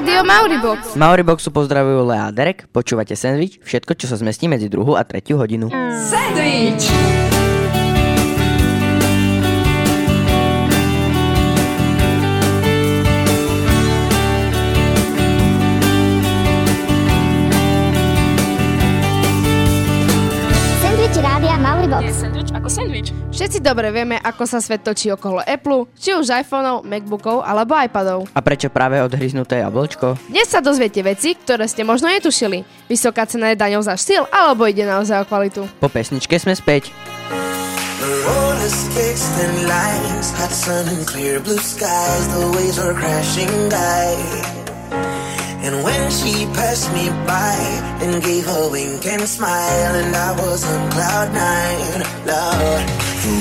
Rádio Mauribox. Mauriboxu pozdravujú Lea a Derek, počúvate sandwich, všetko, čo sa zmestí medzi druhú a tretiu hodinu. Sandwich! Sandwich ako sandwich. Všetci dobre vieme, ako sa svet točí okolo Apple, či už iPhoneov, Macbookov alebo iPadov. A prečo práve odhryznuté jablčko? Dnes sa dozviete veci, ktoré ste možno netušili. Vysoká cena je daňou za štýl, alebo ide naozaj o kvalitu. Po pesničke sme späť. Roller skates, thin lines, hot sun and clear blue skies. The waves were crashing by. And when she passed me by and gave a wink and smile, and I was on cloud nine, The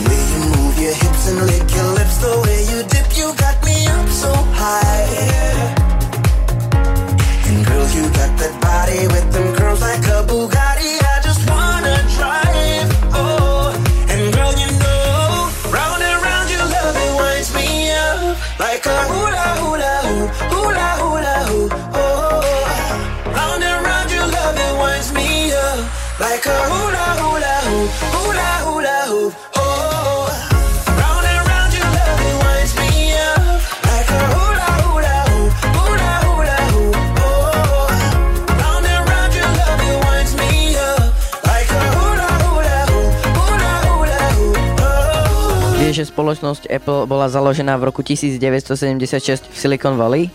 way you move your hips and lick your lips, the way you dip, you got me up so high. And girl, you got that body with them curls like a Bugatti. Že spoločnosť Apple bola založená v roku 1976 v Silicon Valley?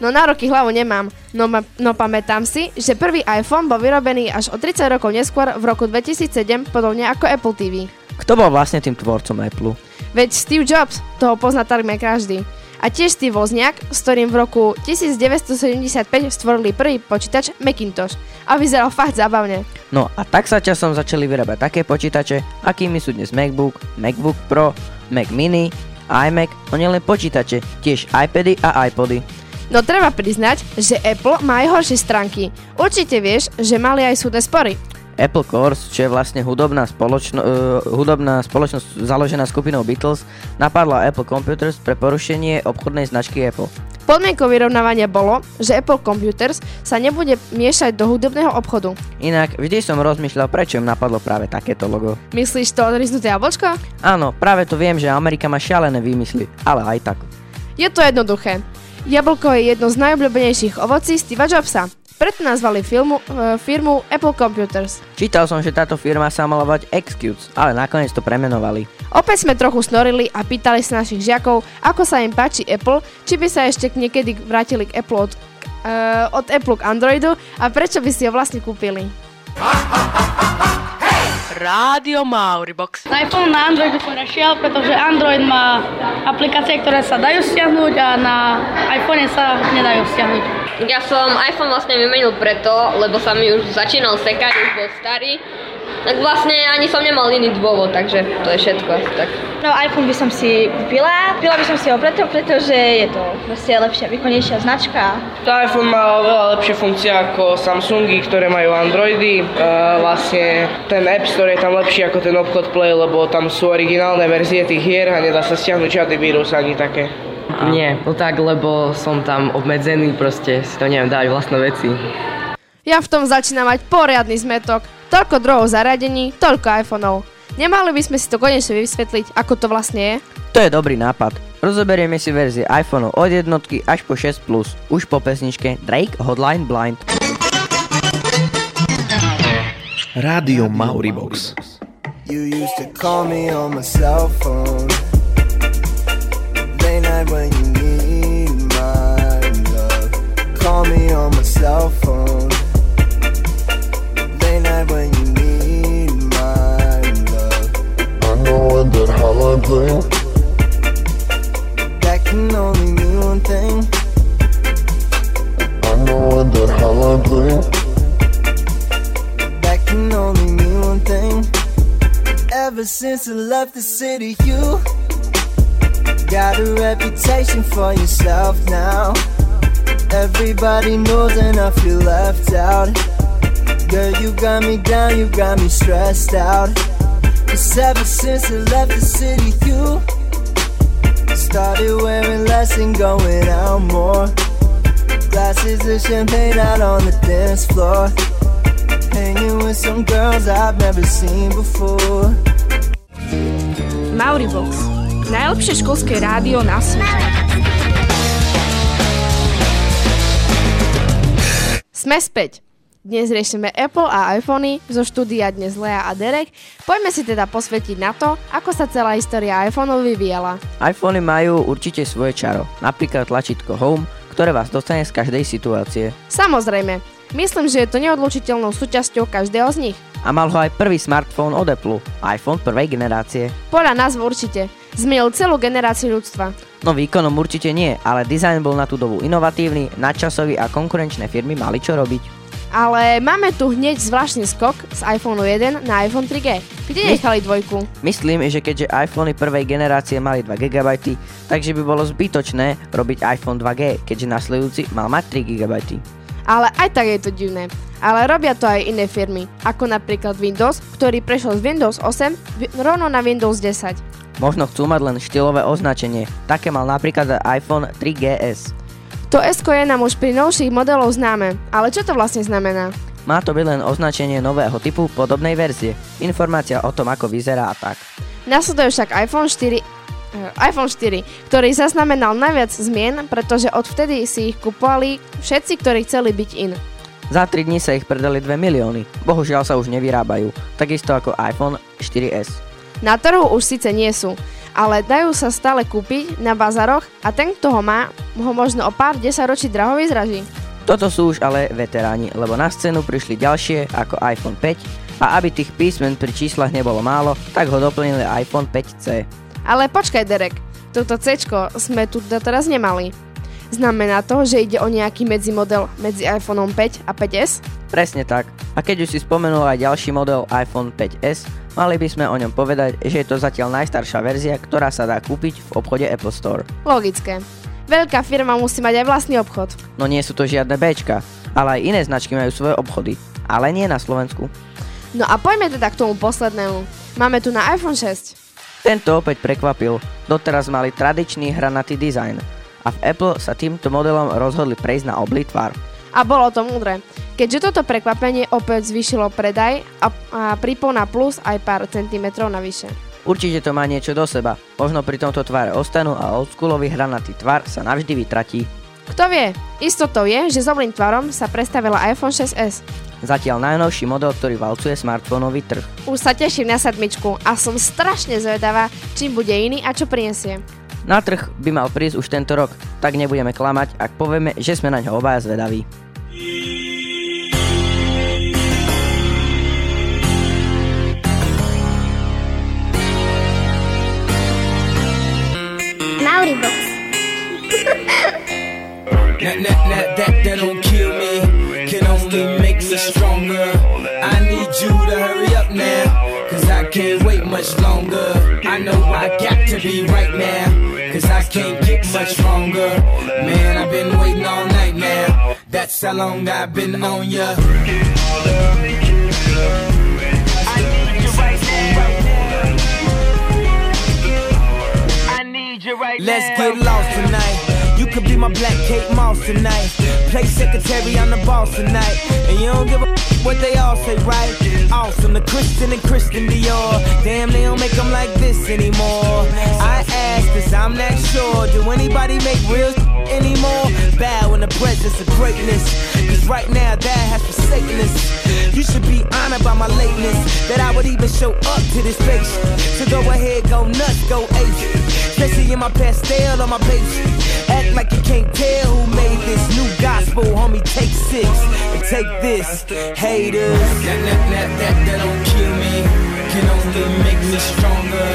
No na roky hlavu nemám, no, ma, no pamätám si, že prvý iPhone bol vyrobený až o 30 rokov neskôr v roku 2007, podobne ako Apple TV. Kto bol vlastne tým tvorcom Apple? Veď Steve Jobs, toho pozná takmer každý. A tiež Steve Wozniak, s ktorým v roku 1975 stvorili prvý počítač Macintosh. A vyzeral fakt zábavne. No a tak sa časom začali vyrábať také počítače, akými sú dnes MacBook, MacBook Pro, Mac Mini, iMac, no nielen počítače, tiež iPady a iPody. No treba priznať, že Apple má aj horšie stránky. Určite vieš, že mali aj súdne spory. Apple Corps, čo je vlastne hudobná, spoločno, uh, hudobná spoločnosť založená skupinou Beatles, napadla Apple Computers pre porušenie obchodnej značky Apple. Podmienkou vyrovnávania bolo, že Apple Computers sa nebude miešať do hudobného obchodu. Inak vždy som rozmýšľal, prečo im napadlo práve takéto logo. Myslíš to odriznuté jablčko? Áno, práve to viem, že Amerika má šialené výmysly, ale aj tak. Je to jednoduché. Jablko je jedno z najobľúbenejších ovocí Steva Jobsa. Preto nazvali filmu, e, firmu Apple Computers. Čítal som, že táto firma sa mala volať Excuse, ale nakoniec to premenovali. Opäť sme trochu snorili a pýtali sa našich žiakov, ako sa im páči Apple, či by sa ešte niekedy vrátili k Apple od, uh, od Apple k Androidu a prečo by si ho vlastne kúpili. Rádio Mauribox. Na iPhone na Androidu som nešiel, pretože Android má aplikácie, ktoré sa dajú stiahnuť a na iPhone sa nedajú stiahnuť. Ja som iPhone vlastne vymenil preto, lebo sa mi už začínal sekať, už bol starý. Tak vlastne ani som nemal iný dôvod, takže to je všetko. asi Tak. No iPhone by som si kúpila, kúpila by som si ho preto, pretože je to proste lepšia, výkonnejšia značka. To iPhone má oveľa lepšie funkcie ako Samsungy, ktoré majú Androidy. Uh, vlastne ten App Store je tam lepší ako ten obchod Play, lebo tam sú originálne verzie tých hier a nedá sa stiahnuť žiadny vírus ani také. Nie, no tak, lebo som tam obmedzený, proste si to neviem dať vlastné veci. Ja v tom začínam mať poriadny zmetok. Toľko druhov zariadení, toľko iPhoneov. Nemali by sme si to konečne vysvetliť, ako to vlastne je? To je dobrý nápad. Rozoberieme si verzie iPhone od jednotky až po 6 Plus. Už po pesničke Drake Hotline Blind. Rádio Mauribox. You used to call me on my cell phone. Night when you need my love. Call me on my cell phone. Late night when you need my love. I know when that hotline bling. That can only mean one thing. I know when that hotline bling. That can only mean one thing. Ever since I left the city, got a reputation for yourself now. Everybody knows and I feel left out. Girl, you got me down, you got me stressed out. Cause ever since I left the city, you started wearing less and going out more. Glasses of champagne out on the dance floor. Hanging with some girls I've never seen before. Mauribox. Najlepšie školské rádio na svete. Sme späť. Dnes riešime Apple a iPhony, zo štúdia dnes Lea a Derek. Poďme si teda posvetiť na to, ako sa celá história iPhoneov vyvíjala. iPhony majú určite svoje čaro, napríklad tlačítko Home, ktoré vás dostane z každej situácie. Samozrejme, myslím, že je to neodlučiteľnou súčasťou každého z nich. A mal ho aj prvý smartfón od Apple, iPhone prvej generácie. Podľa nás určite. Zmenil celú generáciu ľudstva. No výkonom určite nie, ale dizajn bol na tú dobu inovatívny, nadčasový a konkurenčné firmy mali čo robiť. Ale máme tu hneď zvláštny skok z iPhone 1 na iPhone 3G. Kde My- nechali dvojku? Myslím, že keďže iPhony prvej generácie mali 2 GB, takže by bolo zbytočné robiť iPhone 2G, keďže nasledujúci mal mať 3 GB. Ale aj tak je to divné. Ale robia to aj iné firmy, ako napríklad Windows, ktorý prešiel z Windows 8 vi- rovno na Windows 10. Možno chcú mať len štýlové označenie, také mal napríklad iPhone 3GS. To S je nám už pri novších modelov známe, ale čo to vlastne znamená? Má to byť len označenie nového typu podobnej verzie, informácia o tom ako vyzerá a tak. Nasleduje však iPhone 4 eh, iPhone 4, ktorý zaznamenal najviac zmien, pretože odvtedy si ich kupovali všetci, ktorí chceli byť in. Za 3 dní sa ich predali 2 milióny, bohužiaľ sa už nevyrábajú, takisto ako iPhone 4S. Na trhu už síce nie sú, ale dajú sa stále kúpiť na bazaroch a ten, kto ho má, ho možno o pár desaťročí draho vyzraží. Toto sú už ale veteráni, lebo na scénu prišli ďalšie ako iPhone 5 a aby tých písmen pri číslach nebolo málo, tak ho doplnili iPhone 5C. Ale počkaj, Derek, toto C sme tu doteraz nemali. Znamená to, že ide o nejaký medzimodel medzi iPhoneom 5 a 5S? Presne tak. A keď už si spomenul aj ďalší model iPhone 5S, mali by sme o ňom povedať, že je to zatiaľ najstaršia verzia, ktorá sa dá kúpiť v obchode Apple Store. Logické. Veľká firma musí mať aj vlastný obchod. No nie sú to žiadne Bčka, ale aj iné značky majú svoje obchody, ale nie na Slovensku. No a poďme teda k tomu poslednému. Máme tu na iPhone 6. Tento opäť prekvapil, doteraz mali tradičný hranatý dizajn a v Apple sa týmto modelom rozhodli prejsť na oblý tvar. A bolo to múdre, keďže toto prekvapenie opäť zvýšilo predaj a, a pripol na plus aj pár centimetrov navyše. Určite to má niečo do seba, možno pri tomto tvare ostanú a oldschoolový hranatý tvar sa navždy vytratí. Kto vie, istotou je, že s oblým tvarom sa predstavila iPhone 6s. Zatiaľ najnovší model, ktorý valcuje smartfónový trh. Už sa teším na sedmičku a som strašne zvedavá, čím bude iný a čo prinesie. Na trh by mal prísť už tento rok, tak nebudeme klamať, ak povieme, že sme na ňo obaja zvedaví. Mauribox. That, that, that, that, that don't kill me, can only make me stronger. I need you to hurry up now, can't wait much longer. I know I got to be right now, cause I can't get much stronger. Man, I've been waiting all night now, that's how long I've been on ya. Let's get lost tonight. Could be my black Kate Moss tonight. Play secretary, I'm the boss tonight. And you don't give a what they all say, right? Awesome, the Christian and Christian Dior. Damn, they don't make them like this anymore. I ask, cause I'm not sure. Do anybody make real anymore? Bow in the presence of greatness. Cause right now, that has forsaken us. You should be honored by my lateness. That I would even show up to this place. So go ahead, go nuts, go ape. Especially in my pastel on my page. Act like you can't tell who made this new gospel, homie. Take six and take this, haters. That, that, that, that, that don't kill me, can only make me stronger.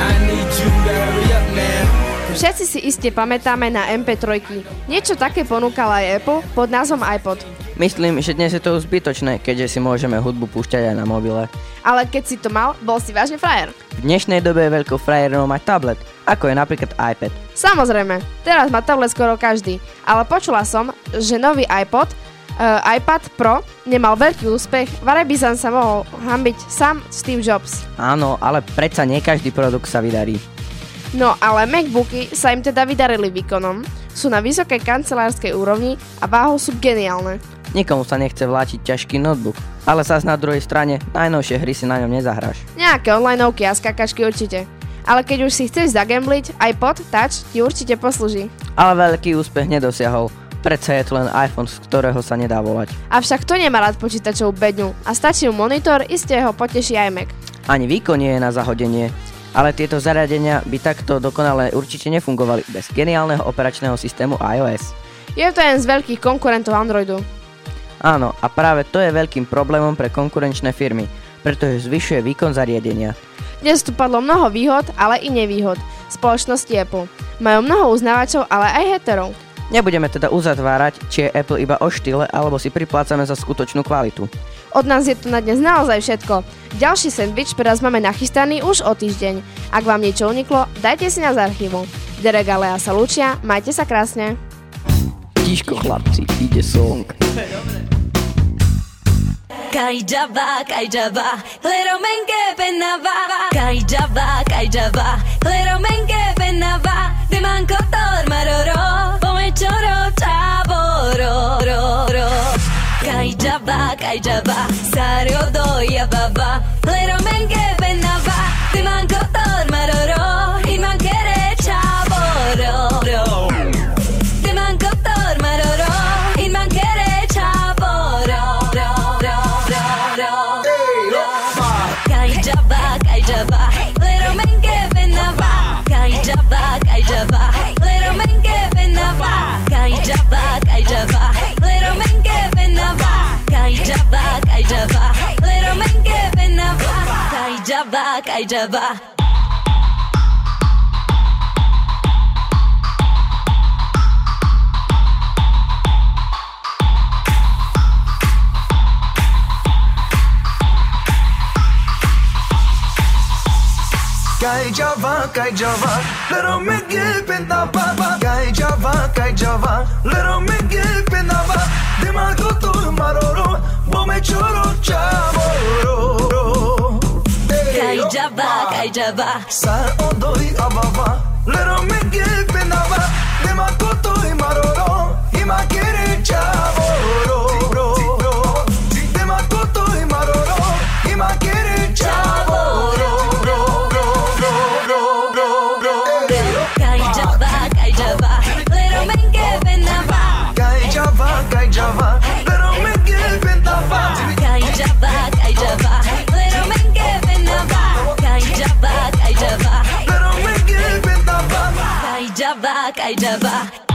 I need you to hurry up now. Všetci si iste pamätáme na MP3. Niečo také ponúkal aj Apple pod názvom iPod. Myslím, že dnes je to už zbytočné, keďže si môžeme hudbu púšťať aj na mobile. Ale keď si to mal, bol si vážne frajer. V dnešnej dobe je veľkou frajerom mať tablet, ako je napríklad iPad. Samozrejme, teraz má tablet skoro každý, ale počula som, že nový iPod, uh, iPad Pro nemal veľký úspech, Varej by som sa mohol hambiť sám Steve Jobs. Áno, ale predsa nie každý produkt sa vydarí. No ale Macbooky sa im teda vydarili výkonom. sú na vysokej kancelárskej úrovni a váhou sú geniálne. Nikomu sa nechce vláčiť ťažký notebook, ale sa na druhej strane najnovšie hry si na ňom nezahráš. Nejaké onlineovky a skakačky určite. Ale keď už si chceš zagambliť, iPod Touch ti určite poslúži. Ale veľký úspech nedosiahol. Predsa je to len iPhone, z ktorého sa nedá volať. Avšak to nemá rád počítačovú bedňu a stačí mu monitor, iste ho poteší aj Mac. Ani výkon nie je na zahodenie. Ale tieto zariadenia by takto dokonale určite nefungovali bez geniálneho operačného systému iOS. Je to jeden z veľkých konkurentov Androidu. Áno, a práve to je veľkým problémom pre konkurenčné firmy, pretože zvyšuje výkon zariadenia. Dnes tu padlo mnoho výhod, ale i nevýhod. Spoločnosti Apple. Majú mnoho uznávačov, ale aj heterov. Nebudeme teda uzatvárať, či je Apple iba o štýle, alebo si priplácame za skutočnú kvalitu. Od nás je to na dnes naozaj všetko. Ďalší sendvič pre vás máme nachystaný už o týždeň. Ak vám niečo uniklo, dajte si nás z archívu. Derek a Lea sa lúčia, majte sa krásne. Tiško chlapci, ide song. Kai java, lero menge penava. Kai java, lero menge penava. Diman kotor maroro, pome choro Kajdaba, kajdaba, sario do jababa Little man gave Kaijaba, little man giving up. Kaijaba, Kaijaba. Kai Java, Kai Java, Kai Java, little man give in pinta Baba. Kai Java, Kai Java, little Mickey pinta papa. Dimago to maroro. me çorukça moro Kai jaba, kai jaba Sar odoi ababa Little me give me nava Daba.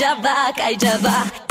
Java, Kai Java.